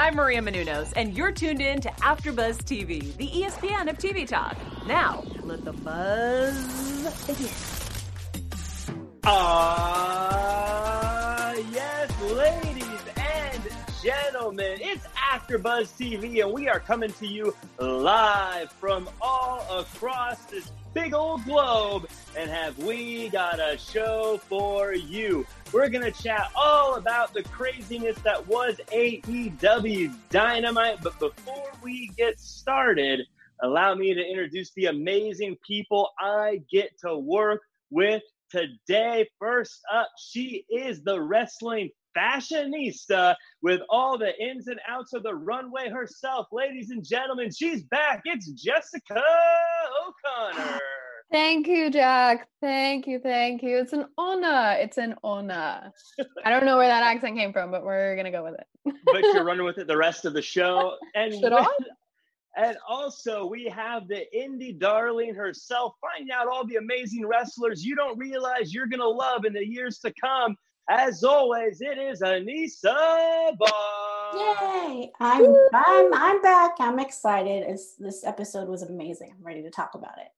I'm Maria Menounos, and you're tuned in to AfterBuzz TV, the ESPN of TV talk. Now, let the buzz begin. Ah, yes, ladies and gentlemen, it's AfterBuzz TV, and we are coming to you live from all across this big old globe. And have we got a show for you? We're going to chat all about the craziness that was AEW Dynamite. But before we get started, allow me to introduce the amazing people I get to work with today. First up, she is the wrestling fashionista with all the ins and outs of the runway herself. Ladies and gentlemen, she's back. It's Jessica O'Connor. Thank you, Jack. Thank you. Thank you. It's an honor. It's an honor. I don't know where that accent came from, but we're going to go with it. but you're running with it the rest of the show. And Should I? And also, we have the indie darling herself, finding out all the amazing wrestlers you don't realize you're going to love in the years to come. As always, it is Anissa Barr. Yay! I'm I'm I'm back. I'm excited. It's, this episode was amazing. I'm ready to talk about it.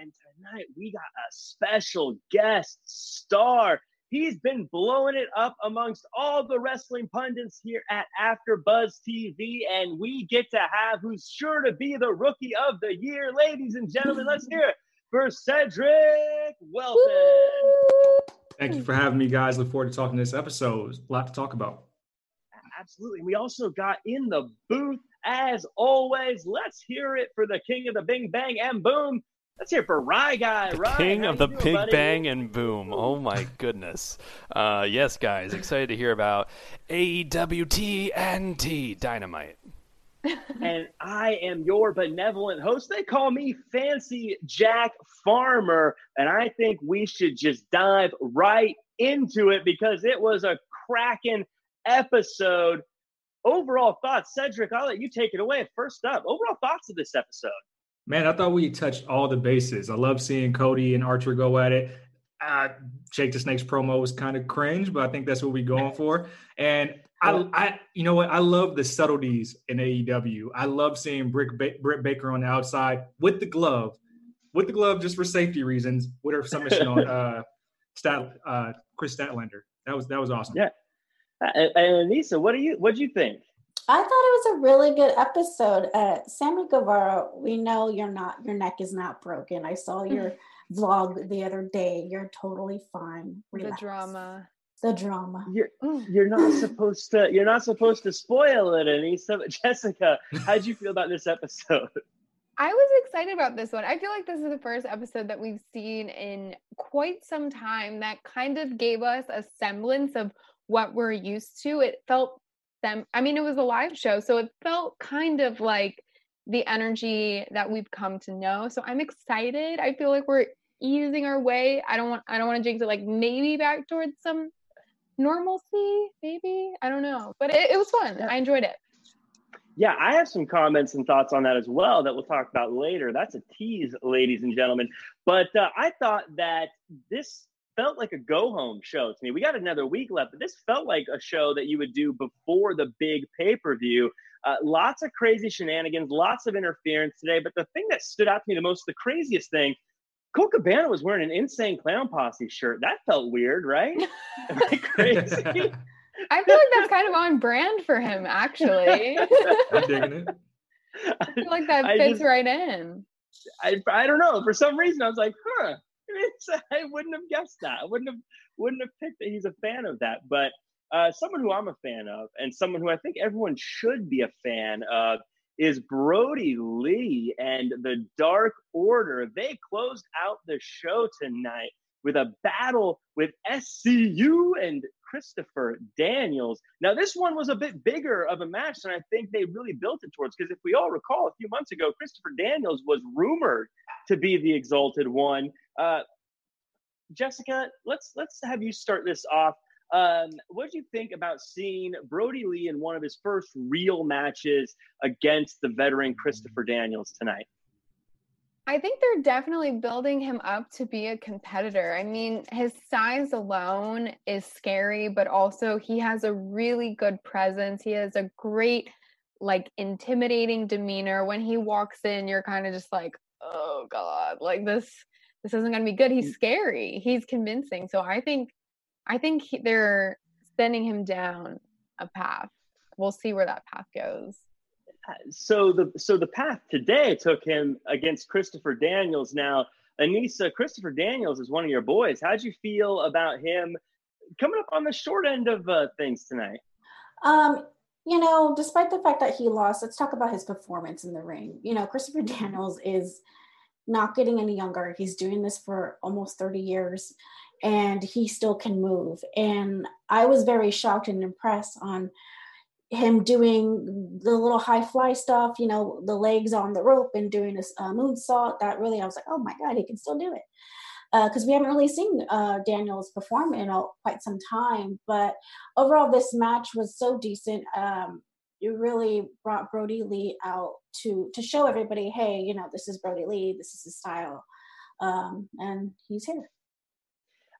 And tonight, we got a special guest star. He's been blowing it up amongst all the wrestling pundits here at AfterBuzz TV, and we get to have who's sure to be the rookie of the year, ladies and gentlemen. Let's hear it for Cedric Welton. Thank you for having me, guys. Look forward to talking this episode. A lot to talk about. Absolutely. We also got in the booth, as always. Let's hear it for the king of the Bing Bang and Boom. Let's hear it for Rye Guy. Rye, King of the doing, Big buddy? Bang and Boom. Oh my goodness. Uh, yes, guys, excited to hear about E AEW TNT Dynamite. and I am your benevolent host. They call me Fancy Jack Farmer, and I think we should just dive right into it because it was a cracking episode. Overall thoughts, Cedric, I'll let you take it away. First up, overall thoughts of this episode. Man, I thought we touched all the bases. I love seeing Cody and Archer go at it. Uh, Jake the Snake's promo was kind of cringe, but I think that's what we're going for. And I, I, you know what? I love the subtleties in AEW. I love seeing Brick ba- Britt Baker on the outside with the glove, with the glove just for safety reasons, with her submission on uh, Stat, uh, Kris Statlander. That was that was awesome. Yeah. Uh, And Anissa, what do you what do you think? I thought it was a really good episode. Uh, Sammy Guevara, we know you're not your neck is not broken. I saw your vlog the other day. You're totally fine. The drama. The drama. You're you're not supposed to you're not supposed to spoil it, Anissa. But Jessica, how'd you feel about this episode? I was excited about this one. I feel like this is the first episode that we've seen in quite some time that kind of gave us a semblance of what we're used to. It felt them, I mean, it was a live show, so it felt kind of like the energy that we've come to know. So I'm excited. I feel like we're easing our way. I don't want I don't want to jinx it like maybe back towards some normalcy, maybe. I don't know. But it, it was fun. I enjoyed it. Yeah, I have some comments and thoughts on that as well that we'll talk about later. That's a tease, ladies and gentlemen. But uh, I thought that this felt like a go home show to me. We got another week left, but this felt like a show that you would do before the big pay per view. Uh, lots of crazy shenanigans, lots of interference today. But the thing that stood out to me the most, the craziest thing, Colt Cabana was wearing an insane clown posse shirt. That felt weird, right? Am I crazy? I feel like that's kind of on brand for him, actually. I'm digging it. I feel like that I fits just- right in. I, I don't know. For some reason, I was like, huh. It's, I wouldn't have guessed that. I wouldn't have wouldn't have picked that he's a fan of that. But uh, someone who I'm a fan of, and someone who I think everyone should be a fan of, is Brodie Lee and the Dark Order. They closed out the show tonight with a battle with SCU and Christopher Daniels. Now, this one was a bit bigger of a match than I think they really built it towards. Because if we all recall, a few months ago, Christopher Daniels was rumored to be the Exalted One. Uh, Jessica, let's let's have you start this off. Um, what do you think about seeing Brodie Lee in one of his first real matches against the veteran Christopher Daniels tonight? I think they're definitely building him up to be a competitor. I mean, his size alone is scary, but also he has a really good presence. He has a great, like, intimidating demeanor. When he walks in, you're kind of just like, oh God, like this, this isn't going to be good. He's mm. scary. He's convincing. So I think, I think he, they're sending him down a path. We'll see where that path goes so the so the path today took him against Christopher Daniels. Now, Anissa, Christopher Daniels is one of your boys. How'd you feel about him coming up on the short end of uh, things tonight? Um, you know, despite the fact that he lost, let's talk about his performance in the ring. You know, Christopher Daniels is not getting any younger. He's doing this for almost 30 years and he still can move. And I was very shocked and impressed on him doing the little high fly stuff, you know, the legs on the rope and doing a, a moonsault. That really, I was like, oh my god, he can still do it. Because uh, we haven't really seen uh, Daniels perform in a, quite some time, but overall, this match was so decent. Um, it really brought Brodie Lee out to to show everybody, hey, you know, this is Brodie Lee, this is his style, um, and he's here.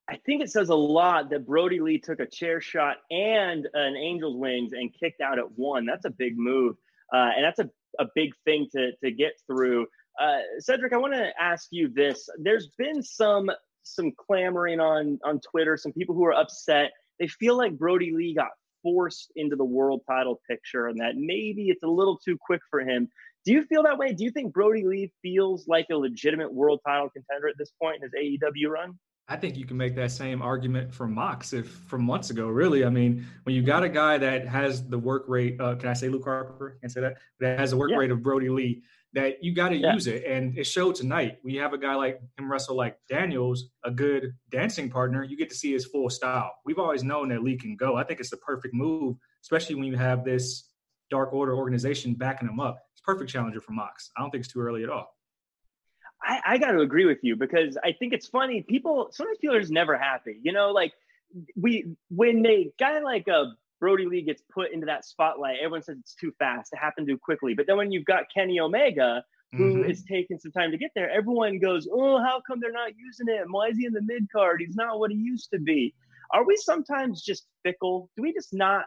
I think it says a lot that Brodie Lee took a chair shot and an Angel's wings and kicked out at one. That's a big move, uh, and that's a, a big thing to to get through. Uh, Cedric, I want to ask you this. There's been some some clamoring on on Twitter. Some people who are upset. They feel like Brodie Lee got forced into the world title picture, and that maybe it's a little too quick for him. Do you feel that way? Do you think Brodie Lee feels like a legitimate world title contender at this point in his AEW run? I think you can make that same argument for Mox if from months ago. Really, I mean, when you got a guy that has the work rate, uh, can I say Luke Harper? Can I say that that has the work yeah. rate of Brodie Lee? That you got to yeah. use it, and it showed tonight. We have a guy like him wrestle like Daniels, a good dancing partner, you get to see his full style. We've always known that Lee can go. I think it's the perfect move, especially when you have this Dark Order organization backing him up. It's perfect challenger for Mox. I don't think it's too early at all. I, I got to agree with you because I think it's funny. People sometimes people are just never happy. You know, like we when a guy like a uh, Brodie Lee gets put into that spotlight, everyone says it's too fast. It happened too quickly. But then when you've got Kenny Omega, who mm-hmm. is taking some time to get there, everyone goes, "Oh, how come they're not using him? Why is he in the mid card? He's not what he used to be." Are we sometimes just fickle? Do we just not?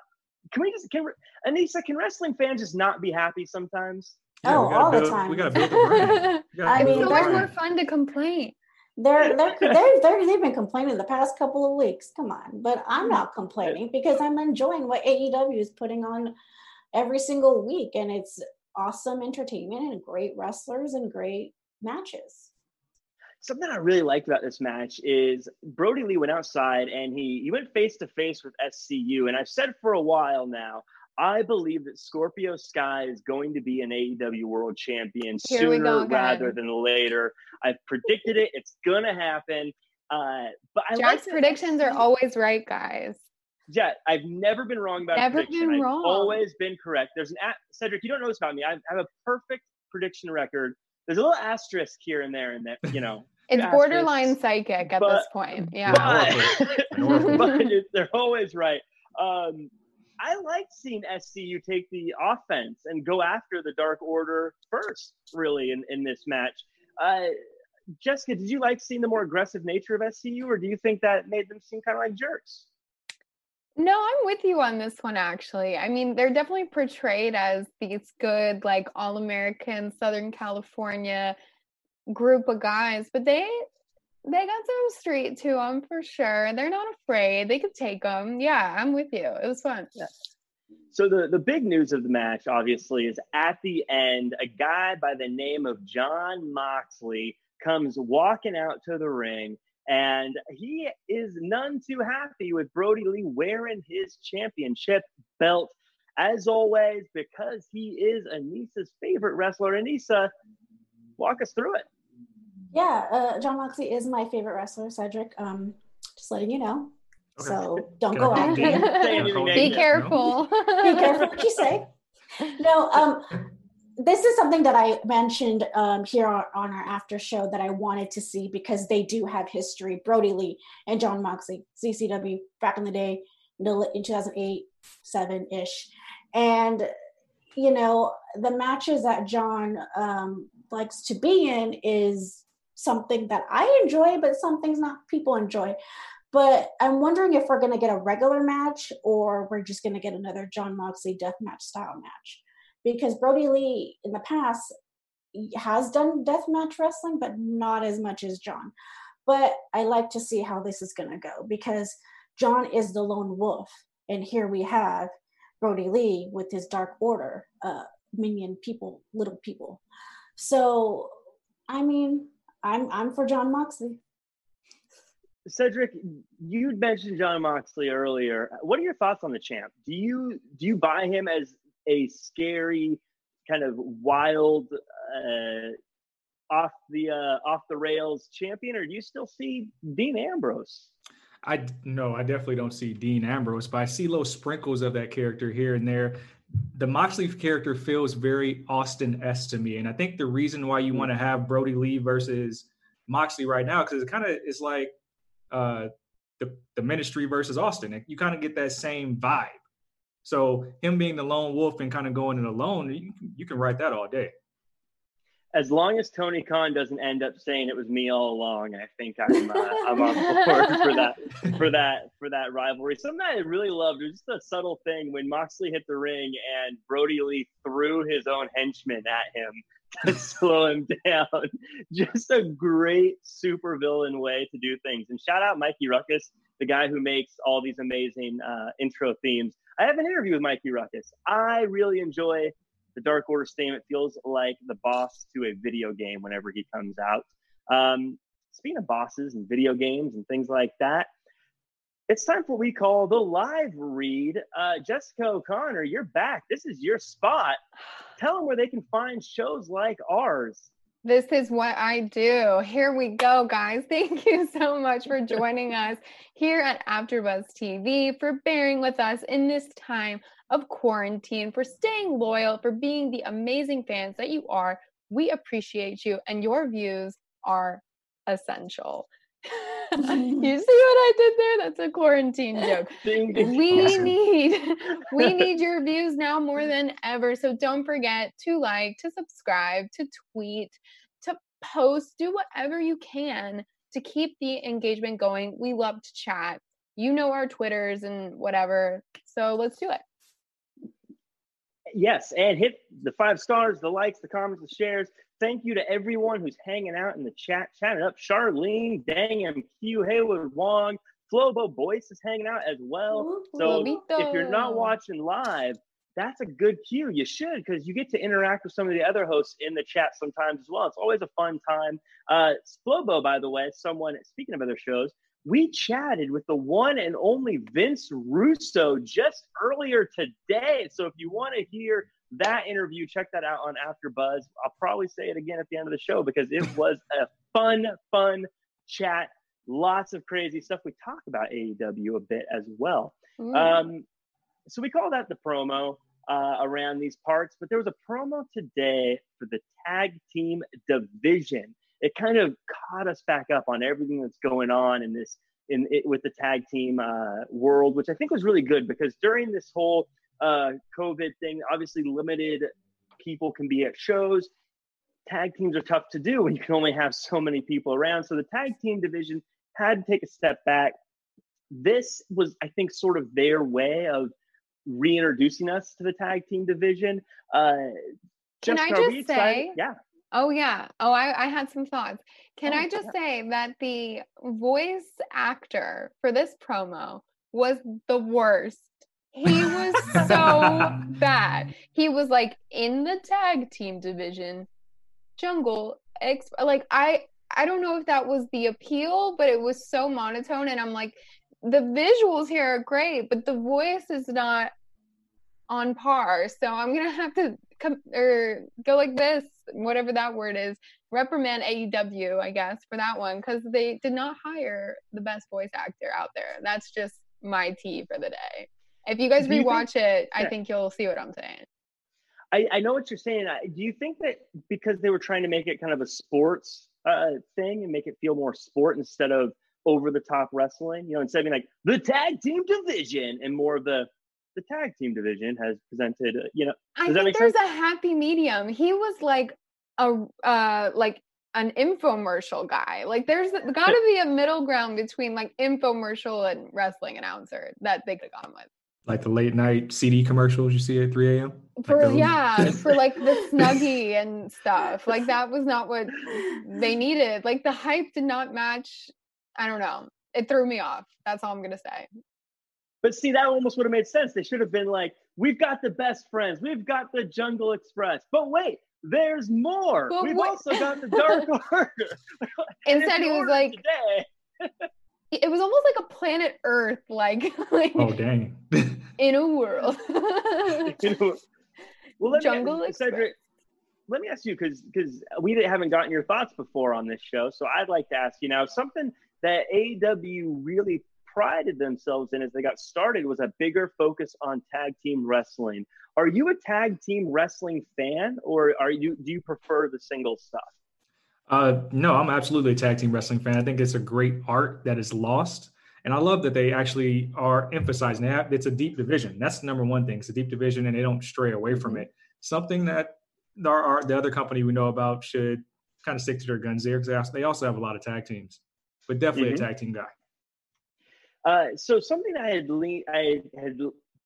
Can we just can Anissa? Can wrestling fans just not be happy sometimes? Yeah, oh, all build, the time. We got to build the brand. I mean, it's always more fun to complain. They're, they're, they're, they're, they've been complaining the past couple of weeks. Come on. But I'm not complaining because I'm enjoying what AEW is putting on every single week. And it's awesome entertainment and great wrestlers and great matches. Something I really liked about this match is Brodie Lee went outside and he, he went face to face with SCU. And I've said for a while now, I believe that Scorpio Sky is going to be an AEW World Champion Here sooner rather than later. I've predicted it; it's gonna happen. Uh, but I Jack's like predictions are always right, guys. Yeah, I've never been wrong about never a prediction. Been I've wrong. always been correct. There's an Cedric. You don't know this about me. I have a perfect prediction record. There's a little asterisk here and there, and that you know. It's borderline psychic at but, this point. Yeah, but, but they're always right. Um, I like seeing SCU take the offense and go after the Dark Order first, really, in, in this match. Uh, Jessica, did you like seeing the more aggressive nature of SCU, or do you think that made them seem kind of like jerks? No, I'm with you on this one, actually. I mean, they're definitely portrayed as these good, like all American, Southern California group of guys, but they they got some street to them for sure. They're not afraid. They could take them. Yeah, I'm with you. It was fun. Yeah. So the the big news of the match, obviously, is at the end, a guy by the name of Jon Moxley comes walking out to the ring, and he is none too happy with Brodie Lee wearing his championship belt. As always, because he is Anissa's favorite wrestler. Anissa, walk us through it. Yeah, uh, Jon Moxley is my favorite wrestler, Cedric. Um, just letting you know. Okay. So don't go out. Be careful. Be careful what you say. No, um, this is something that I mentioned um, here on, on, our after show that I wanted to see because they do have history. Brodie Lee and Jon Moxley, CCW back in the day, in 2008, seven ish, and you know, the matches that Jon um, likes to be in is something that I enjoy, but some things not people enjoy. But I'm wondering if we're going to get a regular match or we're just going to get another Jon Moxley death match style match. Because Brodie Lee in the past has done death match wrestling, but not as much as Jon. But I like to see how this is going to go because Jon is the lone wolf. And here we have Brodie Lee with his Dark Order, uh, minion people, little people. So, I mean, I'm I'm for Jon Moxley. Cedric, you mentioned Jon Moxley earlier. What are your thoughts on the champ? Do you do you buy him as a scary, kind of wild, uh, off the uh, off the rails champion, or do you still see Dean Ambrose? I no, I definitely don't see Dean Ambrose, but I see little sprinkles of that character here and there. The Moxley character feels very Austin s to me, and I think the reason why you want to have Brodie Lee versus Moxley right now because it kind of is like uh, the the Ministry versus Austin. You kind of get that same vibe. So him being the lone wolf and kind of going it alone, you, you can write that all day as long as Tony Khan doesn't end up saying it was me all along, I think I'm uh, I'm on board for that for that for that rivalry. Something I really loved was just a subtle thing when Moxley hit the ring and Brodie Lee threw his own henchman at him to slow him down. Just a great super villain way to do things. And shout out Mikey Rukus, the guy who makes all these amazing uh, intro themes. I have an interview with Mikey Rukus. I really enjoy the Dark Order statement feels like the boss to a video game whenever he comes out. Um, speaking of bosses and video games and things like that, it's time for what we call the live read. Uh, Jessica O'Connor, you're back. This is your spot. Tell them where they can find shows like ours. This is what I do. Here we go, guys. Thank you so much for joining us here at AfterBuzz TV, for bearing with us in this time of quarantine, for staying loyal, for being the amazing fans that you are. We appreciate you, and your views are essential. you see what I did there? That's a quarantine joke. we need we need your views now more than ever. So don't forget to like, to subscribe, to tweet, to post, do whatever you can to keep the engagement going. We love to chat. You know our Twitters and whatever. So let's do it yes, and hit the five stars, the likes, the comments, the shares. Thank you to everyone who's hanging out in the chat, chatting up. Charlene, Dang MQ, Haywood Wong, Flobo Boyce is hanging out as well. So if you're not watching live, that's a good cue. You should because you get to interact with some of the other hosts in the chat sometimes as well. It's always a fun time. Uh, Splobo, by the way, someone speaking of other shows, we chatted with the one and only Vince Russo just earlier today. So if you want to hear that interview, check that out on After Buzz. I'll probably say it again at the end of the show because it was a fun, fun chat. Lots of crazy stuff. We talk about AEW a bit as well. Um, so we call that the promo uh, around these parts, but there was a promo today for the tag team division it kind of caught us back up on everything that's going on in this in it with the tag team uh, world, which I think was really good because during this whole uh, COVID thing, obviously limited people can be at shows. Tag teams are tough to do when you can only have so many people around. So the tag team division had to take a step back. This was, I think, sort of their way of reintroducing us to the tag team division. Uh, can I just say, yeah, Oh yeah. Oh, I, I had some thoughts. Can oh, I just yeah. say that the voice actor for this promo was the worst. He was so bad. He was like in the tag team division, jungle. Exp- like I, I don't know if that was the appeal, but it was so monotone, and I'm like, the visuals here are great, but the voice is not on par. So I'm gonna have to come or go like this, whatever that word is, reprimand AEW, I guess, for that one because they did not hire the best voice actor out there. That's just my tea for the day. If you guys rewatch think, it, I think you'll see what I'm saying. I, I know what you're saying. Do you think that because they were trying to make it kind of a sports uh, thing and make it feel more sport instead of over the top wrestling, you know, instead of being like the tag team division and more of the the tag team division has presented. Uh, you know, I think there's sense? a happy medium. He was like a uh like an infomercial guy. Like there's got to be a middle ground between like infomercial and wrestling announcer that they could have gone with. Like the late night CD commercials you see at 3 a.m. For like yeah, for like the snuggie and stuff. Like that was not what they needed. Like the hype did not match. I don't know. It threw me off. That's all I'm gonna say. But see, that almost would have made sense. They should have been like, "We've got the best friends. We've got the Jungle Express." But wait, there's more. But We've also got the Dark Order. Instead, he was like, it was almost like a planet Earth, like, like oh dang, in a world. well, let Jungle me, Cedric, let me ask you because because we haven't gotten your thoughts before on this show, so I'd like to ask you now something that AW really prided themselves in as they got started was a bigger focus on tag team wrestling. Are you a tag team wrestling fan, or are you do you prefer the single stuff? Uh, no, I'm absolutely a tag team wrestling fan. I think it's a great art that is lost. And I love that they actually are emphasizing that it's a deep division. That's the number one thing. It's a deep division and they don't stray away from mm-hmm. it. Something that our, our, the other company we know about should kind of stick to their guns there because they also have a lot of tag teams, but definitely mm-hmm. a tag team guy. Uh, so something I had le- I had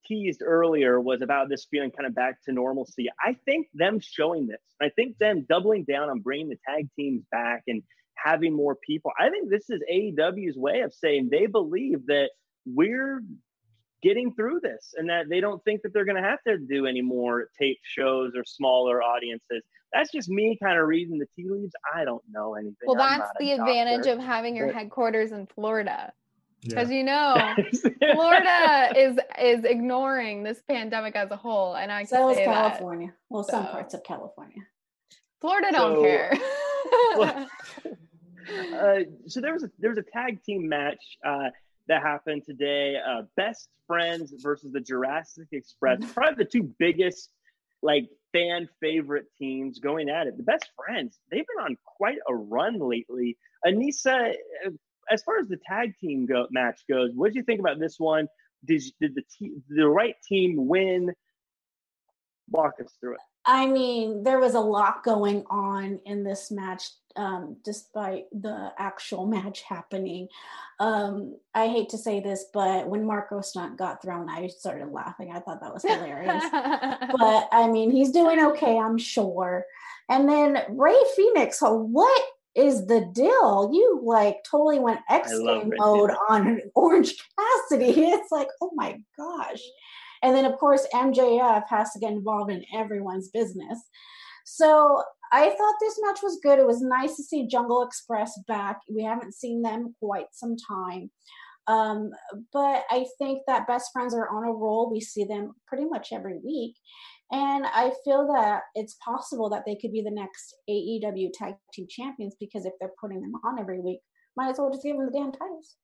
teased earlier was about this feeling kind of back to normalcy. I think them showing this, I think them doubling down on bringing the tag teams back and having more people. I think this is AEW's way of saying they believe that we're getting through this and that they don't think that they're going to have to do any more tape shows or smaller audiences. That's just me kind of reading the tea leaves. I don't know anything. Well, that's the advantage of having your headquarters in Florida because yeah. you know Florida is is ignoring this pandemic as a whole, and I so is California. That. Well, some parts of California. Florida don't so, care. well, uh, so there was a there was a tag team match uh, that happened today. Uh, Best Friends versus the Jurassic Express. Mm-hmm. Probably the two biggest like fan favorite teams going at it. The Best Friends. They've been on quite a run lately. Anissa, uh, as far as the tag team go, match goes, what did you think about this one? Did did the te- the right team win? Walk us through it. I mean, there was a lot going on in this match, um, despite the actual match happening. Um, I hate to say this, but when Marko Stunt got thrown, I started laughing. I thought that was hilarious. but I mean, he's doing okay, I'm sure. And then Rey Fenix, what is the deal? You like totally went X game mode on Orange Cassidy. It's like, oh my gosh. And then, of course, MJF has to get involved in everyone's business. So I thought this match was good. It was nice to see Jungle Express back. We haven't seen them quite some time. Um, but I think that best friends are on a roll. We see them pretty much every week. And I feel that it's possible that they could be the next AEW tag team champions because if they're putting them on every week, might as well just give them the damn titles.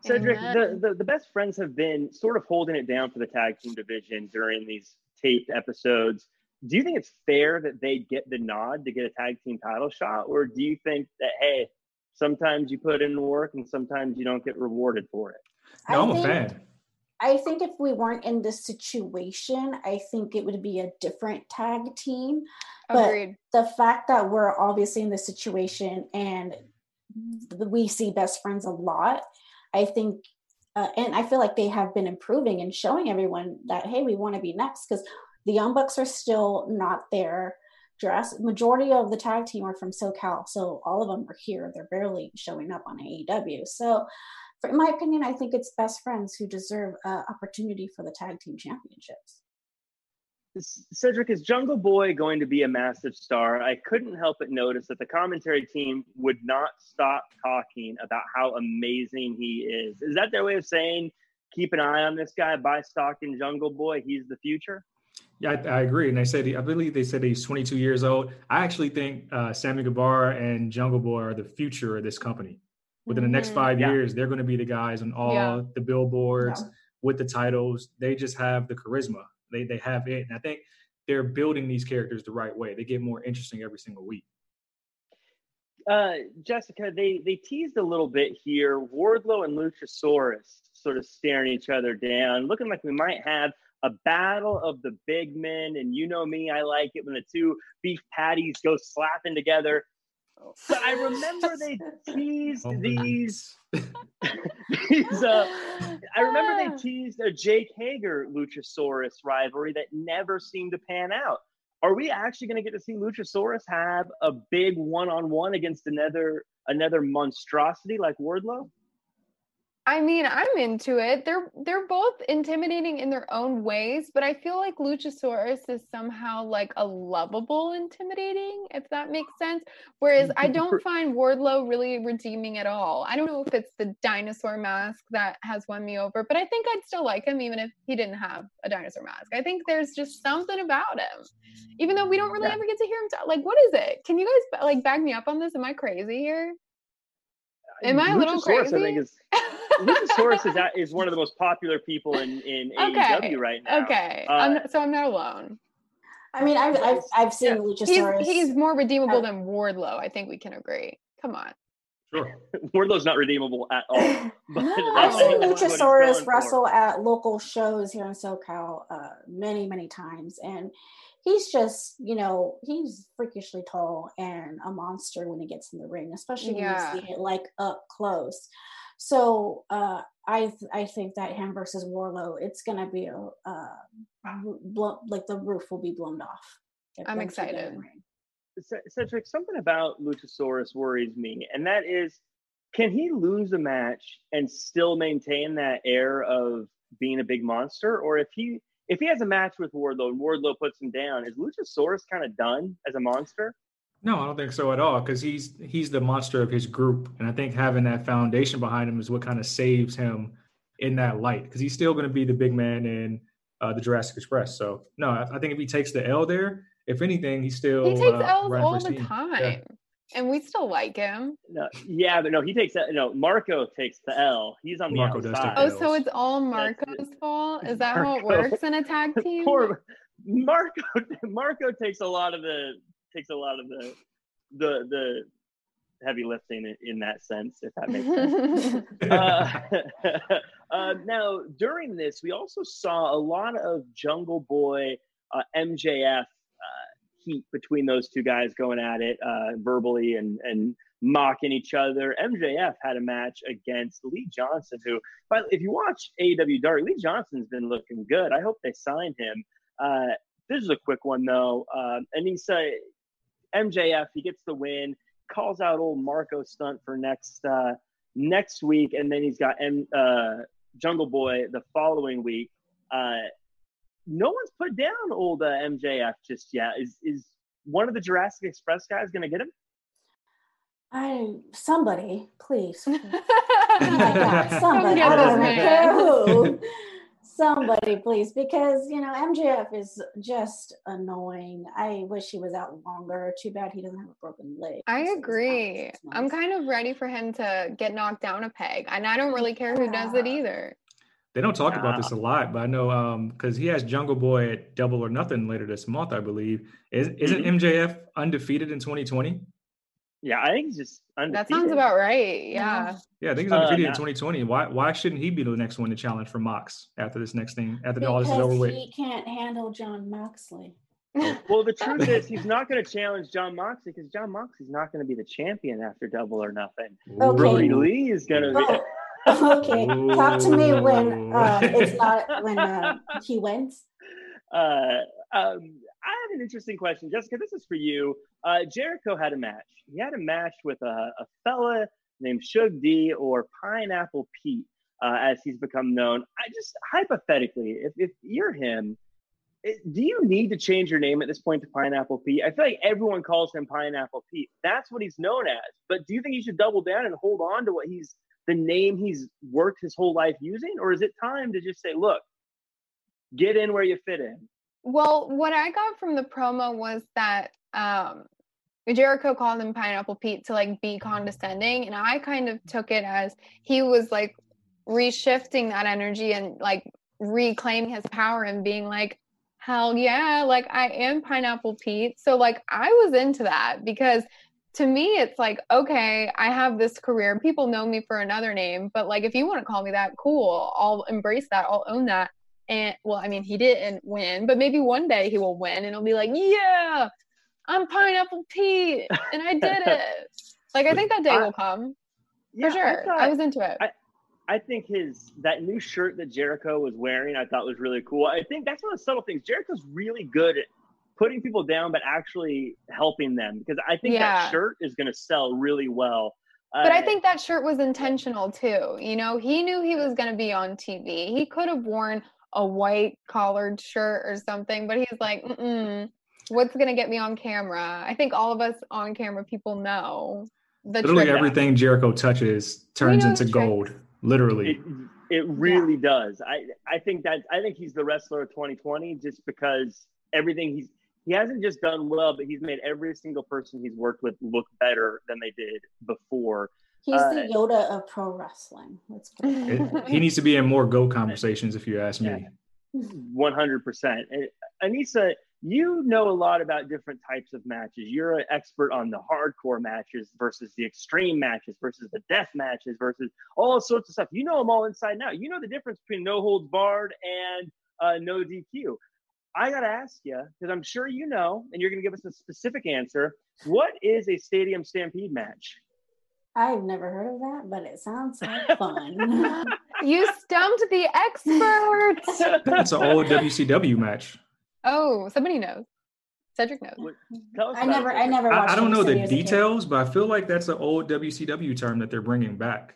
Cedric, the, the, the best friends have been sort of holding it down for the tag team division during these taped episodes. Do you think it's fair that they get the nod to get a tag team title shot? Or do you think that, hey, sometimes you put in work and sometimes you don't get rewarded for it? No, I'm a fan. I think if we weren't in this situation, I think it would be a different tag team. Agreed. But the fact that we're obviously in this situation and we see best friends a lot, I think, uh, and I feel like they have been improving and showing everyone that hey, we want to be next because the Young Bucks are still not there. Dress majority of the tag team are from SoCal, so all of them are here. They're barely showing up on AEW. So for, in my opinion, I think it's best friends who deserve uh, opportunity for the tag team championships. Cedric, is Jungle Boy going to be a massive star? I couldn't help but notice that the commentary team would not stop talking about how amazing he is. Is that their way of saying, keep an eye on this guy, buy stock in Jungle Boy? He's the future? Yeah, I, I agree. And they said, I believe they said he's 22 years old. I actually think uh, Sammy Guevara and Jungle Boy are the future of this company within the next mm-hmm. five yeah. years, they're going to be the guys on all yeah. the billboards yeah. with the titles. They just have the charisma. They they have it, and I think they're building these characters the right way. They get more interesting every single week. Uh, Jessica, they they teased a little bit here. Wardlow and Luchasaurus. sort of staring each other down, looking like we might have a battle of the big men. And you know me, I like it when the two beef patties go slapping together. But I remember they teased Oh, these. these uh, I remember they teased a Jake Hager Luchasaurus rivalry that never seemed to pan out. Are we actually going to get to see Luchasaurus have a big one-on-one against another another monstrosity like Wardlow? I mean, I'm into it. They're they're both intimidating in their own ways, but I feel like Luchasaurus is somehow like a lovable intimidating, if that makes sense. Whereas I don't find Wardlow really redeeming at all. I don't know if it's the dinosaur mask that has won me over, but I think I'd still like him even if he didn't have a dinosaur mask. I think there's just something about him. Even though we don't really Yeah. ever get to hear him talk. Like, what is it? Can you guys like back me up on this? Am I crazy here? Am I a little Luchasaurus, crazy? I think is Luchasaurus is, at- is one of the most popular people in in Okay, AEW right now. Okay, Uh, I'm so I'm not alone. I mean, I've I've, I've seen He's Luchasaurus. he's more redeemable Uh, than Wardlow. I think we can agree. Come on. Sure. Wardlow's not redeemable at all. But No. I've seen what he's going Luchasaurus for. at local shows here in SoCal uh, many, many times, and he's just, you know, he's freakishly tall and a monster when he gets in the ring, especially when you see it like up close. So uh, I th- I think that him versus Wardlow, it's gonna be a uh, blo- like the roof will be blown off. I'm them two get in excited. the ring. C- Cedric, something about Luchasaurus worries me, and that is, can he lose a match and still maintain that air of being a big monster, or if he if he has a match with Wardlow and Wardlow puts him down, is Luchasaurus kind of done as a monster? No, I don't think so at all. Because he's he's the monster of his group, and I think having that foundation behind him is what kind of saves him in that light. Because he's still going to be the big man in uh, the Jurassic Express. So no, I, I think if he takes the L there, if anything, he's still He takes uh, L's for all the team. time, Yeah. And we still like him. No, yeah, but no, he takes that. No, Marko takes the L. He's on the Marko does outside. Oh, L's. so it's all Marko's fault? Is that how it works in a tag team? Poor Marko. Marko takes a lot of the takes a lot of the the the heavy lifting in, in that sense, if that makes sense. uh, uh, now, during this, we also saw a lot of Jungle Boy uh, MJF heat between those two guys going at it uh, verbally and and mocking each other. MJF had a match against Lee Johnson, who, but if you watch AEW Dark, Lee Johnson's been looking good. I hope they signed him. Uh, this is a quick one though, um, and he said MJF he gets the win, calls out old Marko stunt for next uh, next week, and then he's got M, uh, Jungle Boy the following week. Uh, no one's put down old uh, MJF just yet. Is is one of the Jurassic Express guys going to get him? I somebody, please. oh my God, somebody. I don't man. care who. Somebody, please, because you know MJF is just annoying. I wish he was out longer. Too bad he doesn't have a broken leg. I so he's out for agree. I'm kind of ready for him to get knocked down a peg, and I don't really care who does it either. They don't talk about this a lot, but I know um because he has Jungle Boy at Double or Nothing later this month, I believe. Is, isn't. MJF undefeated in 2020? Yeah, I think he's just That sounds about right. Yeah. Yeah, I think he's Uh, undefeated in 2020. Why why shouldn't he be the next one to challenge for Mox after this next thing? After all this is over Because with. he can't handle Jon Moxley. Well, the truth is, he's not going to challenge Jon Moxley because Jon Moxley's not going to be the champion after Double or Nothing. Okay. Brodie Lee is going to be. Okay, talk to me when uh, it's not when uh, he wins. Uh, um, I have an interesting question, Jessica. This is for you. Uh, Jericho had a match. He had a match with a, a fella named Shug D or Pineapple Pete, uh, as he's become known. I just hypothetically, if, if you're him, it, do you need to change your name at this point to Pineapple Pete? I feel like everyone calls him Pineapple Pete. That's what he's known as. But do you think he should double down and hold on to what he's the name he's worked his whole life using, or is it time to just say, look, get in where you fit in? Well, what I got from the promo was that um Jericho called him Pineapple Pete to like be condescending, and I kind of took it as he was like reshifting that energy and like reclaiming his power and being like, hell yeah, like I am Pineapple Pete. So like I was into that because to me, it's like, okay, I have this career. People know me for another name, but like, if you want to call me that, cool. I'll embrace that. I'll own that. And well, I mean, he didn't win, but maybe one day he will win and it'll be like, yeah, I'm Pineapple Pete and I did it. like, I think that day I, will come. Yeah, for sure. I, thought, I was into it. I, I think his that new shirt that Jericho was wearing, I thought was really cool. I think that's one of the subtle things. Jericho's really good at putting people down, but actually helping them because I think yeah. that shirt is going to sell really well. But uh, I think that shirt was intentional too. You know, he knew he was going to be on TV. He could have worn a white collared shirt or something, but he's like, mm what's going to get me on camera? I think all of us on camera people know. The Literally everything Jericho touches turns into gold. Literally. It, it really yeah. does. I, I think that I think he's the wrestler of 2020 just because everything he's he hasn't just done well, but he's made every single person he's worked with look better than they did before. He's uh, the Yoda of pro wrestling. Let's it, he needs to be in more go conversations, if you ask me. One hundred percent. Anissa, you know a lot about different types of matches. You're an expert on the hardcore matches versus the extreme matches versus the death matches versus all sorts of stuff. You know them all inside now. You know the difference between no holds barred and uh, no DQ. I got to ask you, because I'm sure you know, and you're going to give us a specific answer. What is a stadium stampede match? I've never heard of that, but it sounds like fun. you stumped the expert. That's an old WCW match. Oh, somebody knows. Cedric knows. I never, I never. I, I, don't know the details, but I feel like that's an old WCW term that they're bringing back.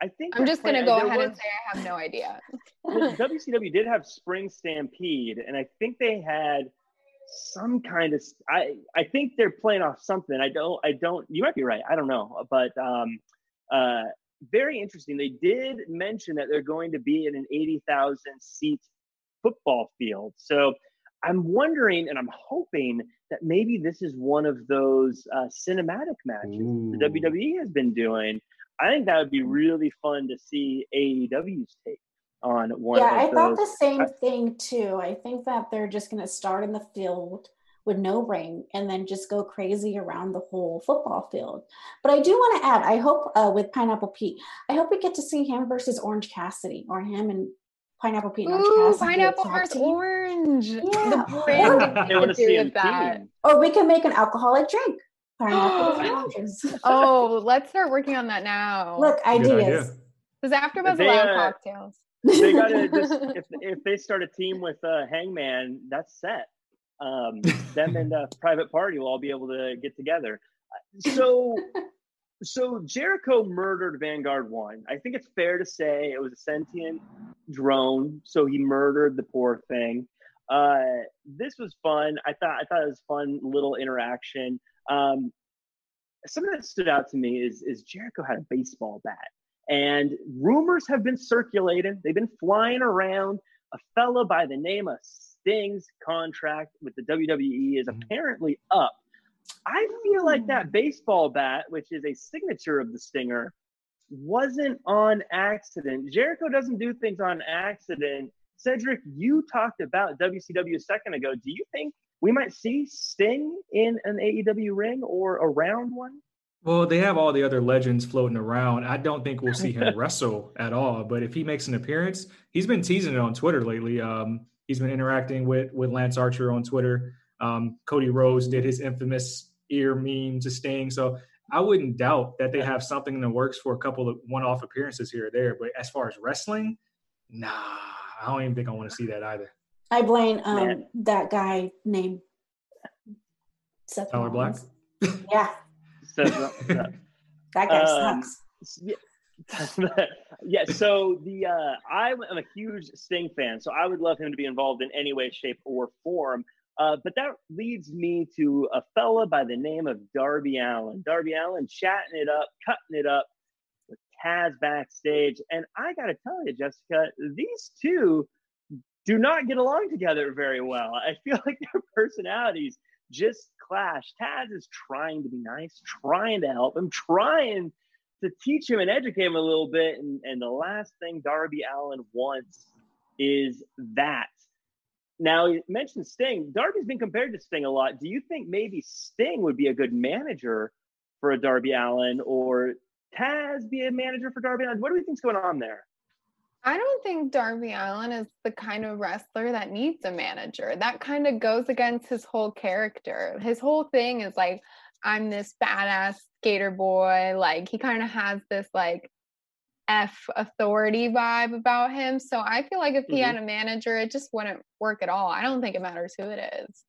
I think I'm just going to go ahead was, and say I have no idea. WCW did have Spring Stampede, and I think they had some kind of. I I think they're playing off something. I don't. I don't. You might be right. I don't know, but um, uh, very interesting. They did mention that they're going to be in an eighty thousand seat football field. So I'm wondering, and I'm hoping that maybe this is one of those uh, cinematic matches Ooh. the WWE has been doing I think that would be really fun to see AEW's take on one. Yeah, I those. thought the same thing too. I think that they're just going to start in the field with no ring and then just go crazy around the whole football field. But I do want to add, I hope uh, with Pineapple Pete, I hope we get to see him versus Orange Cassidy or him and Pineapple Pete. And Ooh, pineapple versus orange. Yeah. The brand they want to see that. Or we can make an alcoholic drink oh, let's start working on that now. Look, ideas. Does AfterBuzz allow uh, cocktails? They gotta just if if they start a team with uh, Hangman, that's set. Um, them and the Private Party will all be able to get together. So, so Jericho murdered Vanguard One. I think it's fair to say it was a sentient drone, so he murdered the poor thing. Uh, this was fun. I thought I thought it was fun little interaction. Um, something that stood out to me is is Jericho had a baseball bat, and rumors have been circulating. They've been flying around. A fella by the name of Sting's contract with the WWE is mm-hmm. apparently up. I feel like that hmm. baseball bat, which is a signature of the Stinger, wasn't on accident. Jericho doesn't do things on accident. Cedric, you talked about WCW a second ago. Do you think we might see Sting in an AEW ring or around one? Well, they have all the other legends floating around. I don't think we'll see him wrestle at all. But if he makes an appearance, he's been teasing it on Twitter lately. Um, he's been interacting with with Lance Archer on Twitter. Um, Cody Rhodes did his infamous ear meme to Sting. So I wouldn't doubt that they have something in the works for a couple of one-off appearances here or there. But as far as wrestling, nah, I don't even think I want to see that either. I blame um, that guy named Seth Tyler Black. Yeah. Seth, that guy um, sucks. Yeah. yeah, so the uh, I'm a huge Sting fan, so I would love him to be involved in any way, shape, or form. Uh, but that leads me to a fella by the name of Darby Allin. Darby Allin chatting it up, cutting it up with Taz backstage. And I got to tell you, Jessica, these two do not get along together very well. I feel like their personalities just clash. Taz is trying to be nice, trying to help him, trying to teach him and educate him a little bit. And, and the last thing Darby Allin wants is that. Now, you mentioned Sting. Darby's been compared to Sting a lot. Do you think maybe Sting would be a good manager for a Darby Allin or Taz be a manager for Darby Allin? What do we think's going on there? I don't think Darby Allin is the kind of wrestler that needs a manager. That kind of goes against his whole character. His whole thing is like, I'm this badass skater boy. Like, he kind of has this like F authority vibe about him. So I feel like if he mm-hmm. had a manager, it just wouldn't work at all. I don't think it matters who it is.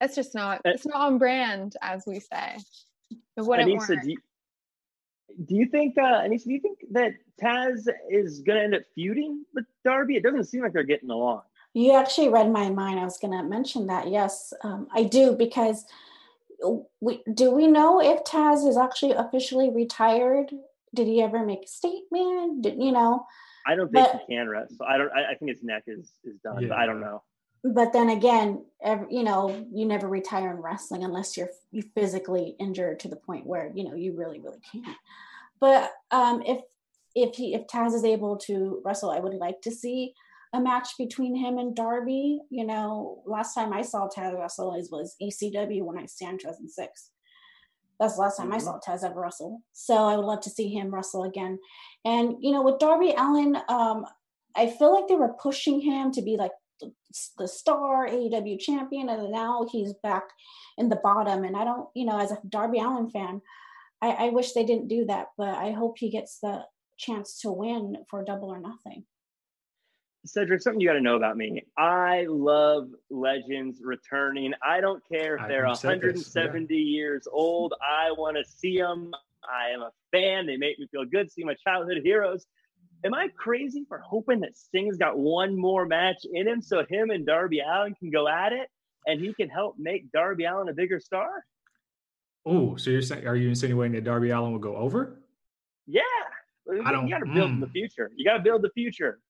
That's just not, it's not on brand, as we say. It wouldn't work. Do you, think, uh, Anissa, do you think that Taz is going to end up feuding with Darby? It doesn't seem like they're getting along. You actually read my mind. I was going to mention that. Yes, um, I do because we, do we know if Taz is actually officially retired? Did he ever make a statement? Did you know? I don't think but, he can wrestle. I don't. I, I, think his neck is is done. Yeah. But I don't know. But then again, every, you know, you never retire in wrestling unless you're you physically injured to the point where you know you really really can't. But um, if if he if Taz is able to wrestle, I would like to see a match between him and Darby. You know, last time I saw Taz wrestle is was ECW One Night Stand 2006. That's the last time I saw mm-hmm. Taz ever wrestle. So I would love to see him wrestle again. And you know, with Darby Allin, um, I feel like they were pushing him to be like the, the star AEW champion, and now he's back in the bottom. And I don't, you know, as a Darby Allin fan, I, I wish they didn't do that, but I hope he gets the chance to win for double or nothing. Cedric, something you got to know about me. I love legends returning. I don't care if they're 170 yeah. years old. I want to see them. I am a fan. They make me feel good. See my childhood heroes. Am I crazy for hoping that Sting's got one more match in him so him and Darby Allin can go at it and he can help make Darby Allin a bigger star? Oh, so you're saying, are you insinuating that Darby Allin will go over? Yeah. I don't, you got to build mm. the future. You got to build the future.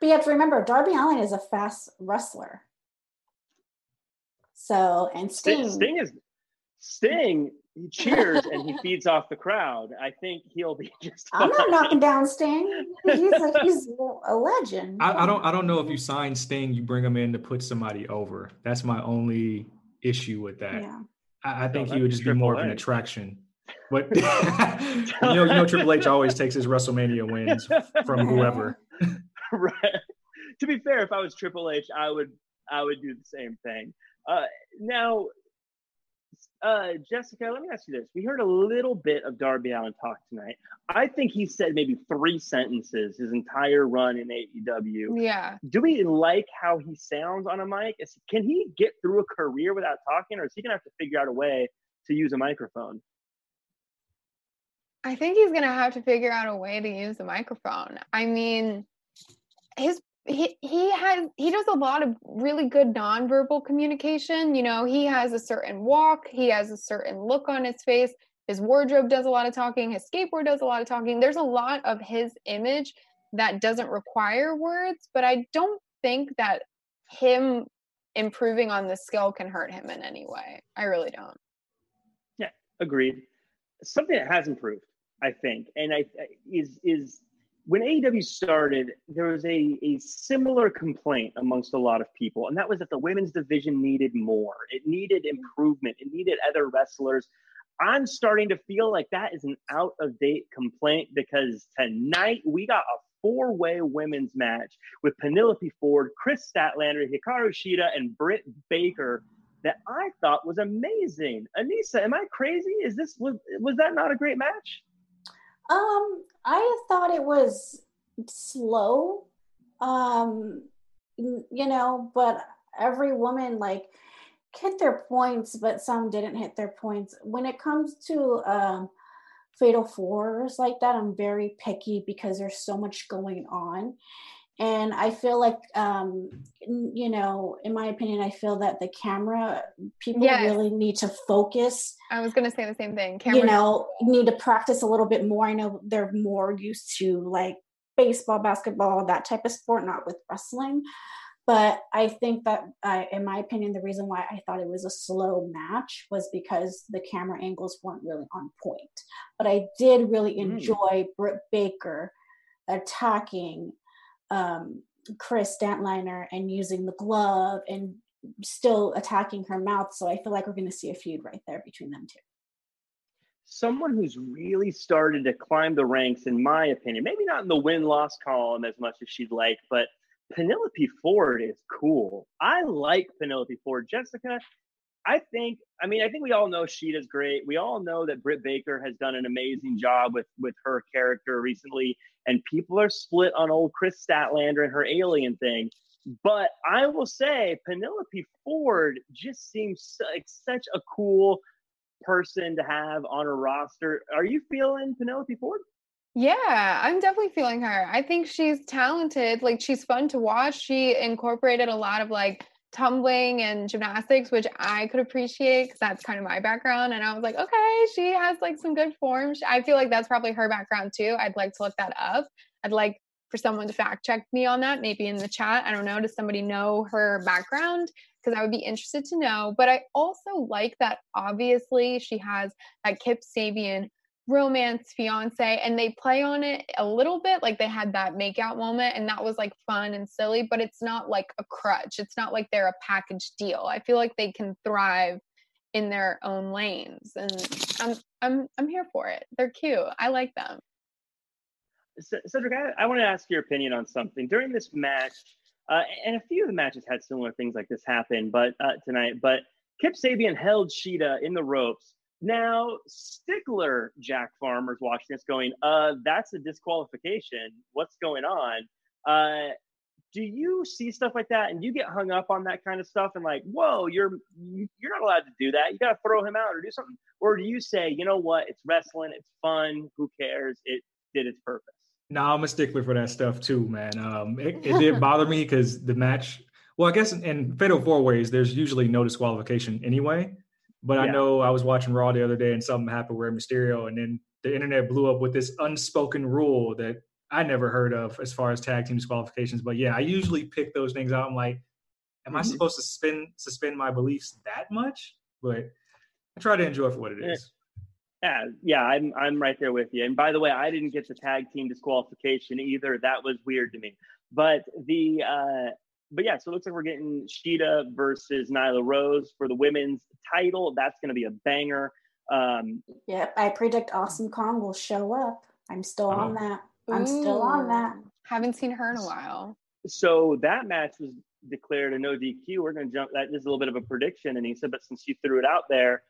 But you have to remember, Darby Allen is a fast wrestler. So, and Sting. Sting is, Sting, he cheers and he feeds off the crowd. I think he'll be just. I'm not knocking down Sting. He's a, he's a legend. I, I don't. I don't know if you sign Sting, you bring him in to put somebody over. That's my only issue with that. Yeah. I, I think no, he would just be more of an attraction. But you know, you know, Triple H always takes his WrestleMania wins from whoever. right. To be fair, if I was Triple H, I would I would do the same thing. Uh, now, uh, Jessica, let me ask you this. We heard a little bit of Darby Allin talk tonight. I think he said maybe three sentences his entire run in AEW. Yeah. Do we like how he sounds on a mic? Is, can he get through a career without talking, or is he going to have to figure out a way to use a microphone? I think he's going to have to figure out a way to use the microphone. I mean, his he he has he does a lot of really good nonverbal communication. You know, he has a certain walk, he has a certain look on his face. His wardrobe does a lot of talking, his skateboard does a lot of talking. There's a lot of his image that doesn't require words, but I don't think that him improving on the skill can hurt him in any way. I really don't. Yeah, agreed. Something that has improved, I think, and I is is when AEW started, there was a, a similar complaint amongst a lot of people, and that was that the women's division needed more. It needed improvement. It needed other wrestlers. I'm starting to feel like that is an out of date complaint because tonight we got a four way women's match with Penelope Ford, Kris Statlander, Hikaru Shida, and Britt Baker that I thought was amazing. Anissa, am I crazy? Is this was was that not a great match? Um, I thought it was slow. Um, you know, but every woman like hit their points, but some didn't hit their points. When it comes to um fatal fours like that, I'm very picky because there's so much going on and i feel like um you know in my opinion i feel that the camera people yes. really need to focus i was going to say the same thing camera you know need to practice a little bit more i know they're more used to like baseball basketball that type of sport not with wrestling but i think that uh, in my opinion the reason why i thought it was a slow match was because the camera angles weren't really on point but i did really mm. enjoy mm. britt baker attacking um, Kris Statlander and using the glove and still attacking her mouth. So I feel like we're going to see a feud right there between them two. someone who's really started to climb the ranks, in my opinion, maybe not in the win loss column as much as she'd like, but Penelope Ford is cool. I like Penelope Ford. Jessica, I think, I mean, I think we all know Shida's great. We all know that Britt Baker has done an amazing job with with her character recently, and people are split on old Kris Statlander and her alien thing. But I will say, Penelope Ford just seems like such a cool person to have on a roster. Are you feeling Penelope Ford? Yeah, I'm definitely feeling her. I think she's talented. Like she's fun to watch. She incorporated a lot of like tumbling and gymnastics, which I could appreciate because that's kind of my background. And I was like, okay, she has like some good form. I feel like that's probably her background too. I'd like to look that up. I'd like for someone to fact check me on that, maybe in the chat. I don't know. Does somebody know her background? Because I would be interested to know. But I also like that obviously she has that Kip Sabian romance fiance and they play on it a little bit like they had that makeout moment and that was like fun and silly but it's not like a crutch. It's not like they're a package deal. I feel like they can thrive in their own lanes and i'm i'm i'm here for it. They're cute. I like them. Cedric i, I want to ask your opinion on something. During this match uh, and a few of the matches had similar things like this happen but uh, tonight but kip sabian held shida in the ropes now, Stickler Jack Farmer's watching this going, uh, that's a disqualification. What's going on? Uh, do you see stuff like that and you get hung up on that kind of stuff and like, whoa, you're you're not allowed to do that. You got to throw him out or do something. Or do you say, you know what? It's wrestling. It's fun. Who cares? It did its purpose. No, I'm a stickler for that stuff too, man. Um, it, it did bother me because the match. Well, I guess in, in fatal four ways, there's usually no disqualification anyway. But yeah. I know I was watching Raw the other day and something happened where Mysterio and then the internet blew up with this unspoken rule that I never heard of as far as tag team disqualifications. But yeah, I usually pick those things out. I'm like, am mm-hmm. I supposed to suspend suspend my beliefs that much? But I try to enjoy it for what it is. Yeah, yeah, I'm I'm right there with you. And by the way, I didn't get the tag team disqualification either. That was weird to me. But the uh but yeah, so it looks like we're getting Shida versus Nyla Rose for the women's title. That's going to be a banger. Um, yep, I predict Awesome Kong will show up. I'm still on that. I'm Ooh. still on that. Haven't seen her in a while. So that match was declared a no DQ. We're going to jump. That is a little bit of a prediction, Anissa, but since you threw it out there,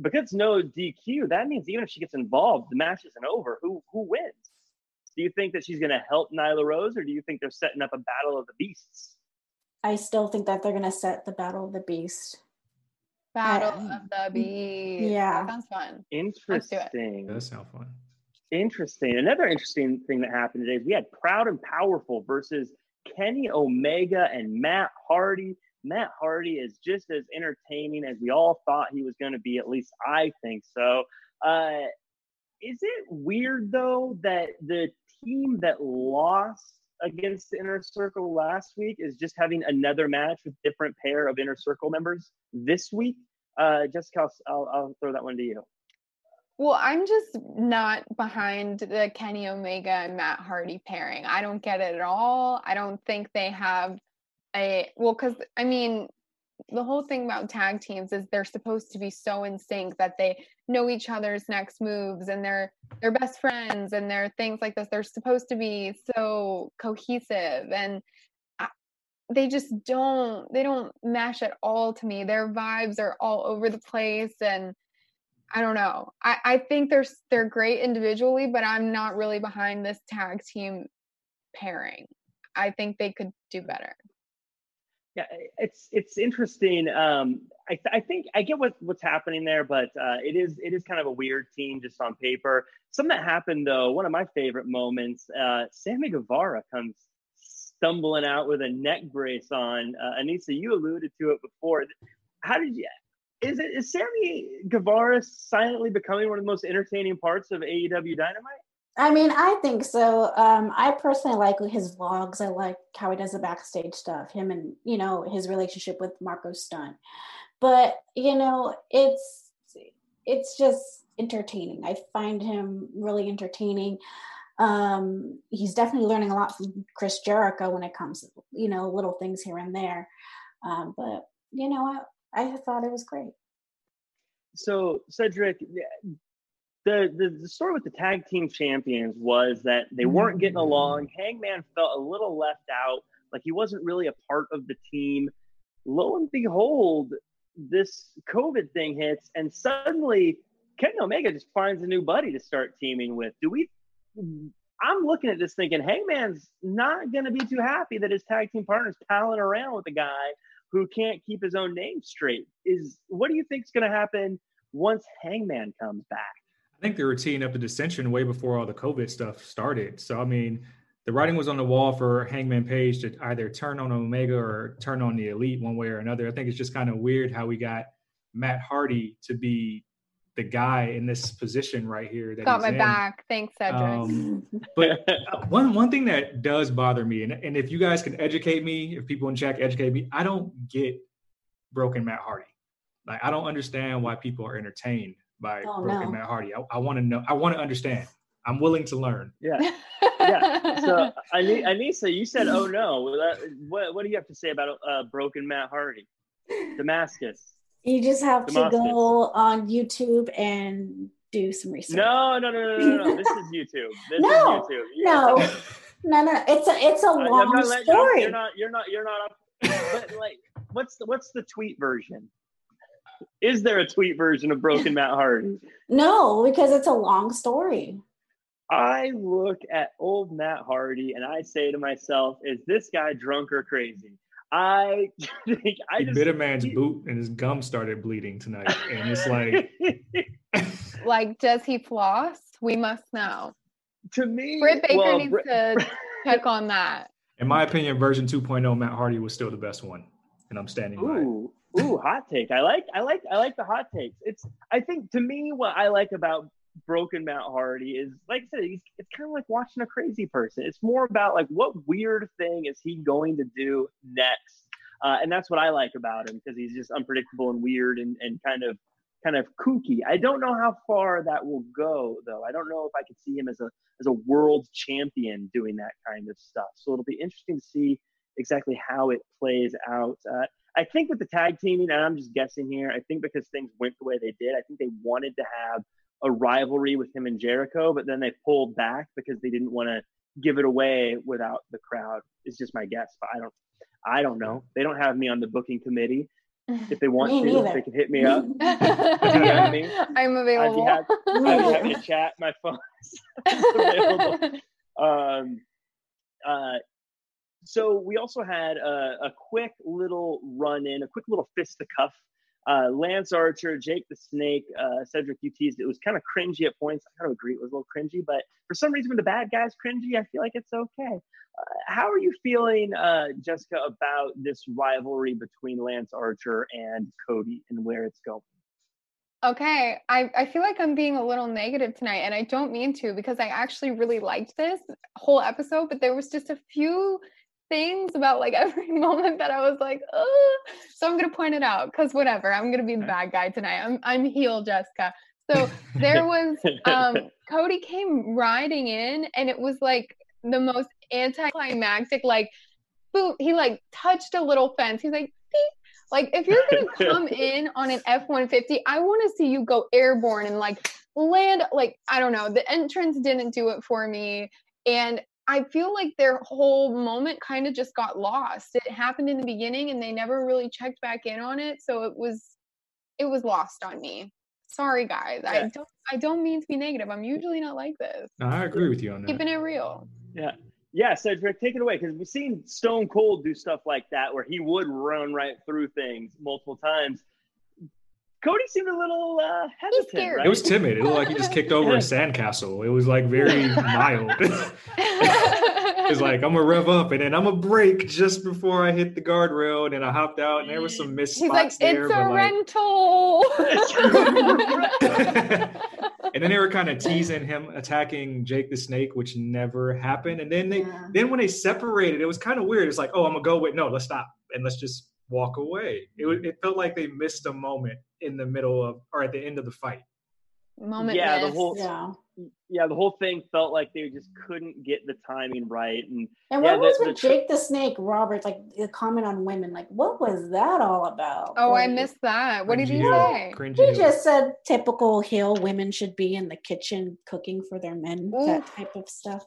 because no DQ, that means even if she gets involved, the match isn't over. Who who wins? Do you think that she's going to help Nyla Rose, or do you think they're setting up a battle of the beasts? I still think that they're gonna set the Battle of the Beast. Battle of the Beast. Yeah, that sounds fun. Interesting. That sounds fun. Interesting. Another interesting thing that happened today is we had Proud and Powerful versus Kenny Omega and Matt Hardy. Matt Hardy is just as entertaining as we all thought he was going to be. At least I think so. Uh, is it weird though that the team that lost against the inner circle last week is just having another match with different pair of inner circle members this week. Uh, Jessica, I'll, I'll throw that one to you. Well, I'm just not behind the Kenny Omega and Matt Hardy pairing. I don't get it at all. I don't think they have a well, because I mean, the whole thing about tag teams is they're supposed to be so in sync that they know each other's next moves and they're they're best friends and they're things like this. They're supposed to be so cohesive and I, they just don't they don't mesh at all to me. Their vibes are all over the place and i don't know. I i think they're they're great individually but i'm not really behind this tag team pairing. I think they could do better yeah, it's it's interesting. Um, I, I think I get what, what's happening there, but uh, it is it is kind of a weird team just on paper. Something that happened though, one of my favorite moments. Uh, Sammy Guevara comes stumbling out with a neck brace on. Uh, Anissa, you alluded to it before. How did you? Is it is Sammy Guevara silently becoming one of the most entertaining parts of AEW Dynamite? I mean, I think so. Um, I personally like his vlogs. I like how he does the backstage stuff, him and, you know, his relationship with Marko Stunt. But, you know, it's it's just entertaining. I find him really entertaining. Um, he's definitely learning a lot from Chris Jericho when it comes, you know, little things here and there. Um, but you know, I, I thought it was great. So Cedric, the, the the story with the tag team champions was that they mm-hmm. weren't getting along. Hangman felt a little left out, like he wasn't really a part of the team. Lo and behold, this COVID thing hits, and suddenly Kenny Omega just finds a new buddy to start teaming with. Do we? I'm looking at this thinking Hangman's not going to be too happy that his tag team partner's palling around with a guy who can't keep his own name straight. Is what do you think is going to happen once Hangman comes back? I think they were teeing up the dissension way before all the COVID stuff started. So I mean, the writing was on the wall for Hangman Page to either turn on Omega or turn on the Elite one way or another. I think it's just kind of weird how we got Matt Hardy to be the guy in this position right here. That Got my in. back. Thanks, Cedric. Um, but uh, one one thing that does bother me, and, and if you guys can educate me, if people in chat educate me, I don't get broken Matt Hardy. Like I don't understand why people are entertained by Oh, broken no. Matt Hardy. I, I want to know. I want to understand. I'm willing to learn. Yeah, yeah. So Ani- Anissa, you said, "Oh no." What what do you have to say about uh, broken Matt Hardy, Damascus? You just have to go on YouTube and do some research. No, no, no, no, no, no. This is YouTube. This No, is YouTube. You no, guys- no, no. It's a it's a I- I'm long not letting- story. You're not. You're not. You're not up. But like, what's the what's the tweet version? Is there a tweet version of Broken Matt Hardy? No, because it's a long story. I look at old Matt Hardy and I say to myself, "Is this guy drunk or crazy?" I think I He just bit a man's boot and his gum started bleeding tonight, and it's like like, does he floss? We must know. to me, Britt Baker well, needs Britt- to check on that. in my opinion, version 2.0, Matt Hardy was still the best one, and I'm standing by it. Ooh, ooh, hot take. I like, I like, I like the hot takes. It's, I think, to me, what I like about Broken Matt Hardy is, like I said, he's, it's kind of like watching a crazy person. It's more about like what weird thing is he going to do next, uh, and that's what I like about him because he's just unpredictable and weird and, and kind of, kind of kooky. I don't know how far that will go, though. I don't know if I could see him as a as a world champion doing that kind of stuff. So it'll be interesting to see exactly how it plays out. Uh, I think with the tag teaming, and I'm just guessing here, I think because things went the way they did, I think they wanted to have a rivalry with him and Jericho, but then they pulled back because they didn't want to give it away without the crowd. It's just my guess, but I don't, I don't know. They don't have me on the booking committee. If they want Me to, neither. they can hit me up. I'm me? available. happy- Me I'm neither. happy to chat. My phone is available. Um, uh, so we also had a, a quick little run in, a quick little fisticuff. Uh, Lance Archer, Jake the Snake, uh, Cedric, you teased it was kind of cringy at points. I gotta agree, it was a little cringy, but for some reason, when the bad guy's cringy, I feel like it's okay. Uh, how are you feeling, uh, Jessica, about this rivalry between Lance Archer and Cody and where it's going? Okay, I, I feel like I'm being a little negative tonight, and I don't mean to because I actually really liked this whole episode, but there was just a few things about like every moment that I was like, Ugh. so I'm gonna point it out because whatever, I'm gonna be the bad guy tonight. I'm I'm heel Jessica. So there was um Cody came riding in, and it was like the most anticlimactic, like boom, he like touched a little fence. He's like, beep. Like if you're gonna come in on an F one fifty, I want to see you go airborne and like land. Like I don't know, the entrance didn't do it for me, and I feel like their whole moment kind of just got lost. It happened in the beginning, and they never really checked back in on it, so it was it was lost on me. Sorry, guys. I don't I don't mean to be negative. I'm usually not like this. No, I agree with you on that. Keeping it real. Yeah. Yeah, Cedric, take it away because we've seen Stone Cold do stuff like that where he would run right through things multiple times. Cody seemed a little uh, hesitant. scared. Right? It was timid. It looked like he just kicked over a sandcastle. It was like very mild. it's like I'm gonna rev up and then I'm gonna break just before I hit the guardrail, and then I hopped out, and there was some missed He's like, spots there. it's a but like, rental. and then they were kind of teasing him attacking Jake the Snake, which never happened. And then they Yeah. then when they separated, it was kind of weird. It's like, oh, I'm gonna go with no, let's stop and let's just walk away. It it felt like they missed a moment in the middle of or at the end of the fight. Moment yeah, the whole Yeah. Yeah, the whole thing felt like they just couldn't get the timing right, and And Yeah, what was the- with the tr- Jake the Snake Roberts, like the comment on women? Like, what was that all about? Oh, I missed that. What did Cringy he say? Cringy He just said typical hill women should be in the kitchen cooking for their men, that type of stuff.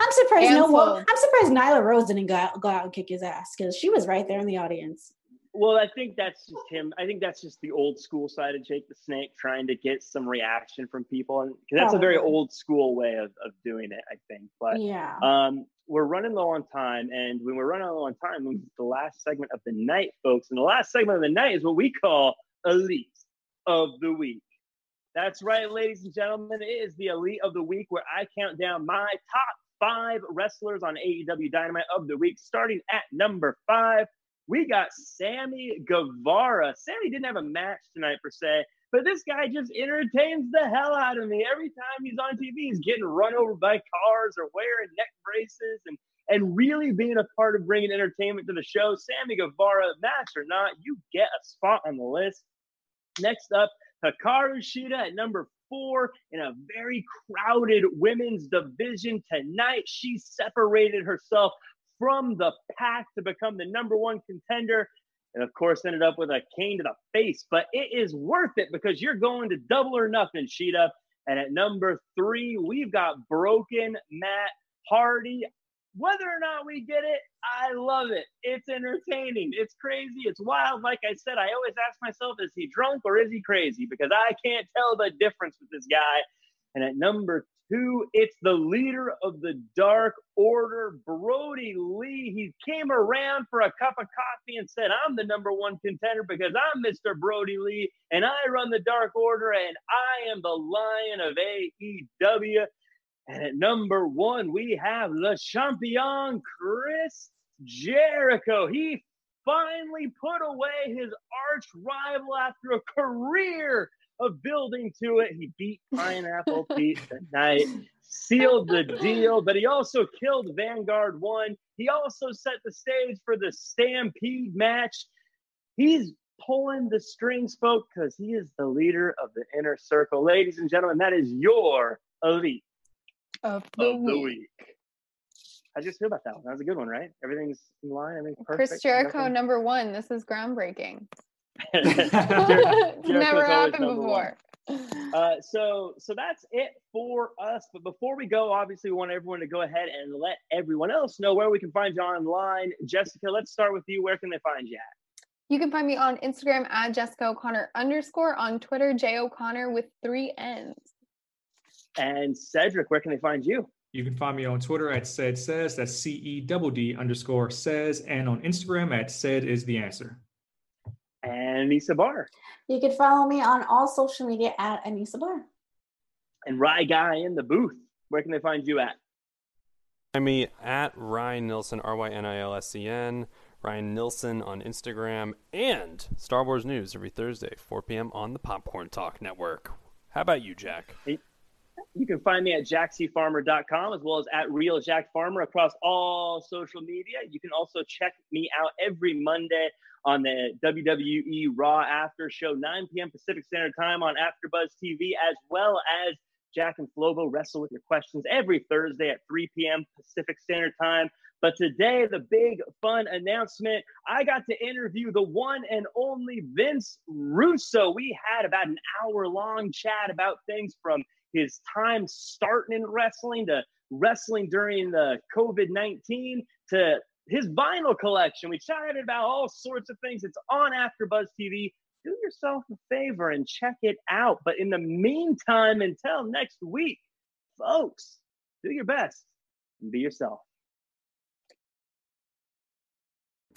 I'm surprised no one, I'm surprised Nyla Rose didn't go out, go out and kick his ass because she was right there in the audience. Well, I think that's just him. I think that's just the old school side of Jake the Snake trying to get some reaction from people, and because that's a very old school way of, of doing it, I think. But Yeah. um, we're running low on time, and when we're running low on time, we the last segment of the night, folks. And the last segment of the night is what we call Elite of the Week. That's right, ladies and gentlemen. It is the Elite of the Week where I count down my top five wrestlers on AEW Dynamite of the week, starting at number five we got Sammy Guevara. Sammy didn't have a match tonight per se, but this guy just entertains the hell out of me. Every time he's on TV, he's getting run over by cars or wearing neck braces and and really being a part of bringing entertainment to the show. Sammy Guevara, match or not, you get a spot on the list. Next up, Hikaru Shida at number four in a very crowded women's division tonight. She separated herself from the pack to become the number one contender. And of course, ended up with a cane to the face. But it is worth it because you're going to double or nothing, Shida. And at number three, we've got Broken Matt Hardy. Whether or not we get it, I love it. It's entertaining. It's crazy. It's wild. Like I said, I always ask myself, is he drunk or is he crazy? Because I can't tell the difference with this guy. And at number two, it's the leader of the Dark Order, Brodie Lee. He came around for a cup of coffee and said, I'm the number one contender because I'm Mr. Brodie Lee and I run the Dark Order and I am the lion of AEW. And at number one, we have Le Champion Chris Jericho. He finally put away his arch rival after a career of building to it. He beat Pineapple Pete tonight, sealed the deal, but he also killed Vanguard One. He also set the stage for the Stampede match. He's pulling the strings, folks, because he is the leader of the inner circle. Ladies and gentlemen, that is your elite Of the, of the week. week. How'd you feel about that one? That was a good one, right? Everything's in line. Everything's perfect. Chris Jericho, nothing- number one. This is groundbreaking. Jer- it's never always happened before. Uh, so so that's it for us. But before we go, obviously we want everyone to go ahead and let everyone else know where we can find you online. Jessica, let's start with you. Where can they find you at? You can find me on Instagram at Jessica O'Connor underscore on Twitter, J O'Connor with three N's. And Cedric, where can they find you? You can find me on Twitter at said says, that's C E double D underscore says, and on Instagram at said is the answer. And Nisa Bar. You can follow me on all social media at Anissa Barr. And Rye Guy in the booth. Where can they find you at? Find me at Ryan Nilsson, R Y N I L S E N, Ryan Nilsson on Instagram, and Star Wars News every Thursday, 4 p.m. on the Popcorn Talk Network. How about you, Jack? You can find me at jackcfarmer.com as well as at Real Jack Farmer across all social media. You can also check me out every Monday on the WWE Raw After Show, 9 p.m. Pacific Standard Time on AfterBuzz TV, as well as Jack and Flobo wrestle with your questions every Thursday at 3 p.m. Pacific Standard Time. But today, the big fun announcement I got to interview the one and only Vince Russo. We had about an hour long chat about things from his time starting in wrestling to wrestling during the COVID 19 to his vinyl collection. We chatted about all sorts of things. It's on AfterBuzz TV. Do yourself a favor and check it out. But in the meantime, until next week, folks, do your best and be yourself.